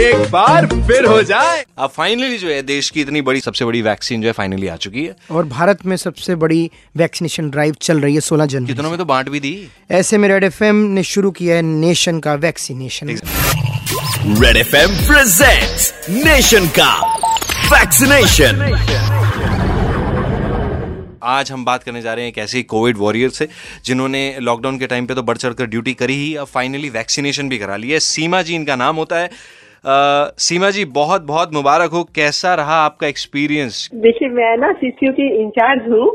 एक बार फिर हो जाए। अब फाइनली जो है देश की इतनी बड़ी सबसे बड़ी वैक्सीन जो है फाइनली आ चुकी है। और भारत में सबसे बड़ी वैक्सीनेशन ड्राइव चल रही है 16 जनवरी कितनों में तो बांट भी दी। ऐसे में रेड एफएम ने शुरू किया है नेशन का vaccination Red FM presents nation का वैक्सीनेशन आज हम बात करने जा रहे हैं एक ऐसे कोविड वॉरियर से जिन्होंने लॉकडाउन के टाइम पे तो बढ़ चढ़ कर ड्यूटी करी ही अब फाइनली वैक्सीनेशन भी करा ली है। सीमा जी इनका नाम होता है। अ, सीमा जी बहुत बहुत मुबारक हो। कैसा रहा आपका एक्सपीरियंस देखिए मैं ना सीसीयू की इंचार्ज हूँ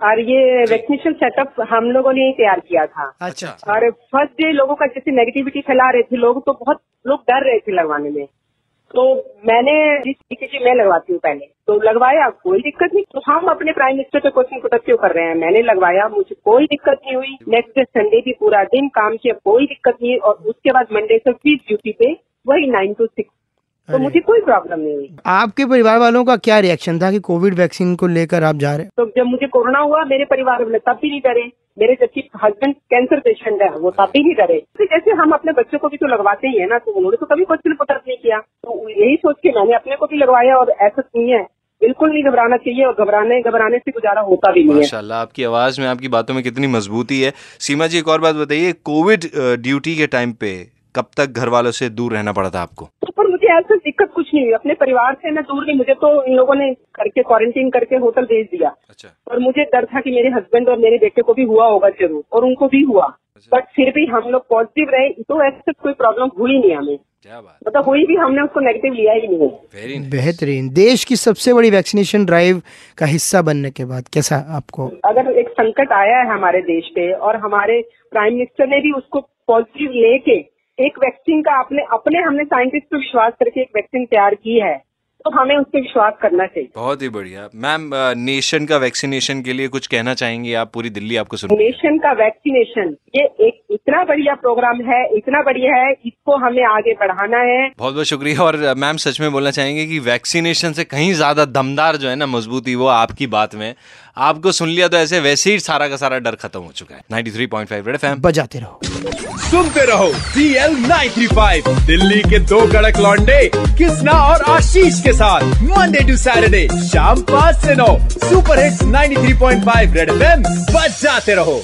और ये वैक्सीनेशन सेटअप हम लोगों ने ही तैयार किया था। अच्छा। और फ़र्स्ट डे लोगों का जैसे नेगेटिविटी फैला रहे थे लोग तो बहुत लोग डर रहे थे लगवाने में। तो मैंने जिस तरीके से मैं लगवाती हूँ पहले तो लगवाया कोई दिक्कत नहीं। तो हम अपने प्राइम मिनिस्टर पे क्वेश्चन पुटक्टिव कर रहे हैं? मैंने लगवाया मुझे कोई दिक्कत नहीं हुई। नेक्स्ट डे संडे भी पूरा दिन काम किया कोई दिक्कत नहीं। और उसके बाद मंडे से फिर ड्यूटी पे वही नाइन टू सिक्स तो मुझे कोई प्रॉब्लम नहीं हुई। आपके परिवार वालों का क्या रिएक्शन था कि कोविड वैक्सीन को लेकर आप जा रहे तो जब मुझे कोरोना हुआ मेरे परिवार वाले तब भी नहीं डरे। मेरे जबकि हस्बैंड कैंसर पेशेंट है वो तब भी नहीं डरे। तो जैसे हम अपने बच्चों को भी तो लगवाते ही है ना तो उन्होंने तो कभी क्वेश्चन पुट नहीं किया। तो यही सोच के मैंने अपने को भी लगवाया और ऐसा नहीं है। बिल्कुल नहीं घबराना चाहिए और घबराने घबराने से गुजारा होता भी नहीं है। माशाल्लाह आपकी आवाज़ में आपकी बातों में कितनी मजबूती है। सीमा जी एक और बात बताइए कोविड ड्यूटी के टाइम पे कब तक घर वालों से दूर रहना पड़ा था आपको? तो पर मुझे ऐसा दिक्कत कुछ नहीं हुई। अपने परिवार से मैं दूर नहीं मुझे तो इन लोगों ने करके क्वारंटीन करके होटल भेज दिया। अच्छा। और मुझे डर था कि मेरे हस्बैंड और मेरे बेटे को भी हुआ होगा ज़रूर और उनको भी हुआ। बट फिर भी हम लोग पॉजिटिव रहे तो ऐसे कोई प्रॉब्लम हुई नहीं हमें। क्या बात। मतलब हुई भी हमने उसको नेगेटिव लिया ही नहीं। बेहतरीन। देश की सबसे बड़ी वैक्सीनेशन ड्राइव का हिस्सा बनने के बाद कैसा आपको? अगर एक संकट आया है हमारे देश पे और हमारे प्राइम मिनिस्टर ने भी उसको पॉजिटिव लेके एक वैक्सीन का आपने, अपने हमने साइंटिस्ट पर विश्वास करके एक वैक्सीन तैयार की है। तो हमें उस पर विश्वास करना चाहिए। बहुत ही बढ़िया। मैम नेशन का वैक्सीनेशन के लिए कुछ कहना चाहेंगे? आप पूरी दिल्ली आपको सुन नेशन का वैक्सीनेशन ये एक इतना बढ़िया प्रोग्राम है इतना बढ़िया है इसको हमें आगे बढ़ाना है। बहुत बहुत शुक्रिया। और मैम सच में बोलना चाहेंगे कि वैक्सीनेशन से कहीं ज़्यादा दमदार जो है ना मजबूती वो आपकी बात में आपको सुन लिया तो ऐसे वैसे ही सारा का सारा डर खत्म हो चुका है। 93.5 रेड एफएम बजाते रहो। सुनते रहो सी एल दिल्ली के दो कड़क लॉन्डे किसना और आशीष के साथ मंडे टू सैटरडे शाम पाँच से नौ सुपर हिट्स 93.5 रेड फेम बच जाते रहो।